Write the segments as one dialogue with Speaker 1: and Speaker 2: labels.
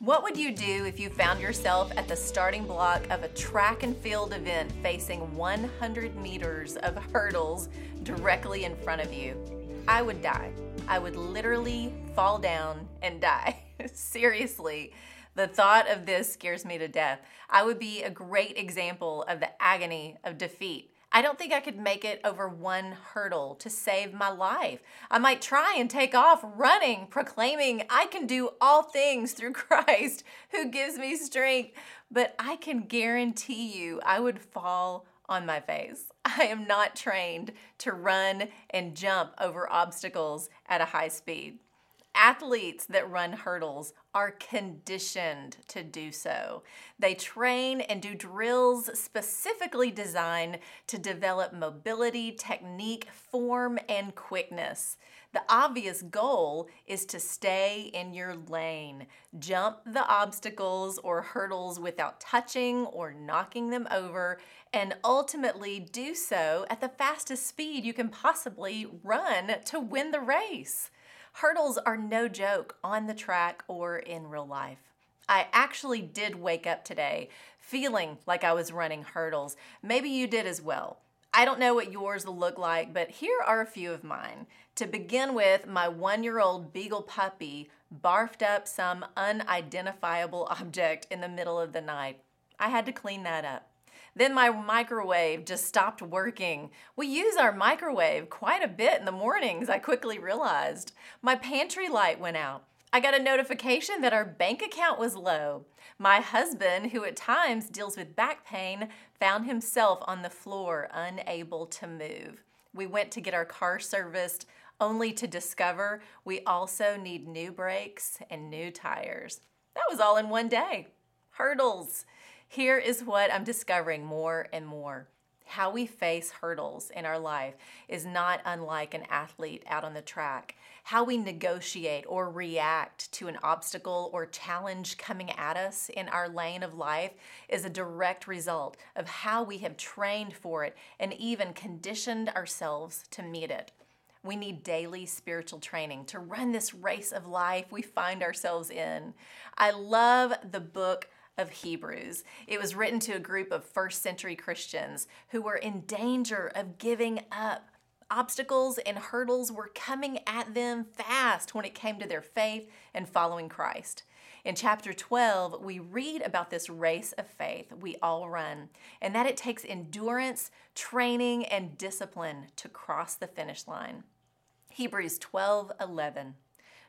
Speaker 1: What would you do if you found yourself at the starting block of a track and field event facing 100 meters of hurdles directly in front of you? I would die. I would literally fall down and die. Seriously, the thought of this scares me to death. I would be a great example of the agony of defeat. I don't think I could make it over one hurdle to save my life. I might try and take off running, proclaiming, I can do all things through Christ who gives me strength. But I can guarantee you I would fall on my face. I am not trained to run and jump over obstacles at a high speed. Athletes that run hurdles are conditioned to do so. They train and do drills specifically designed to develop mobility, technique, form, and quickness. The obvious goal is to stay in your lane, jump the obstacles or hurdles without touching or knocking them over, and ultimately do so at the fastest speed you can possibly run to win the race. Hurdles are no joke on the track or in real life. I actually did wake up today feeling like I was running hurdles. Maybe you did as well. I don't know what yours will look like, but here are a few of mine. To begin with, my one year old beagle puppy barfed up some unidentifiable object in the middle of the night. I had to clean that up. Then my microwave just stopped working. We use our microwave quite a bit in the mornings, I quickly realized. My pantry light went out. I got a notification that our bank account was low. My husband, who at times deals with back pain, found himself on the floor, unable to move. We went to get our car serviced, only to discover we also need new brakes and new tires. That was all in one day. Hurdles. Here is what I'm discovering more and more. How we face hurdles in our life is not unlike an athlete out on the track. How we negotiate or react to an obstacle or challenge coming at us in our lane of life is a direct result of how we have trained for it and even conditioned ourselves to meet it. We need daily spiritual training to run this race of life we find ourselves in. I love the book of Hebrews. It was written to a group of first century Christians who were in danger of giving up. Obstacles and hurdles were coming at them fast when it came to their faith and following Christ. In chapter 12, we read about this race of faith we all run, and that it takes endurance, training, and discipline to cross the finish line. Hebrews 12 11.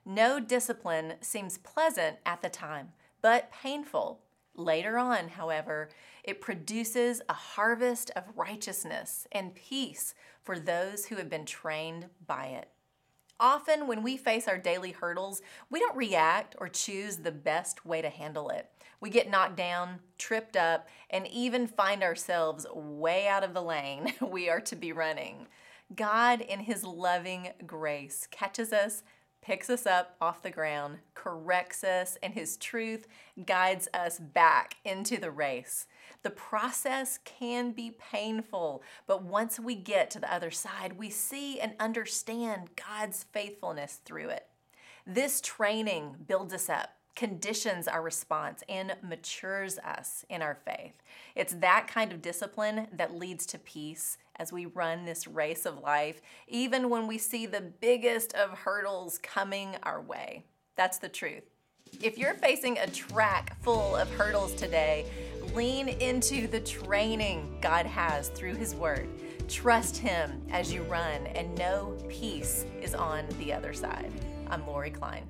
Speaker 1: No discipline seems pleasant at the time, but painful. Later on, however, it produces a harvest of righteousness and peace for those who have been trained by it. Often, when we face our daily hurdles, we don't react or choose the best way to handle it. We get knocked down, tripped up, and even find ourselves way out of the lane we are to be running. God, in His loving grace, catches us picks us up off the ground, corrects us, and His truth guides us back into the race. The process can be painful, but once we get to the other side, we see and understand God's faithfulness through it. This training builds us up conditions our response and matures us in our faith. It's that kind of discipline that leads to peace as we run this race of life, even when we see the biggest of hurdles coming our way. That's the truth. If you're facing a track full of hurdles today, lean into the training God has through His Word. Trust Him as you run and know peace is on the other side. I'm Lori Klein.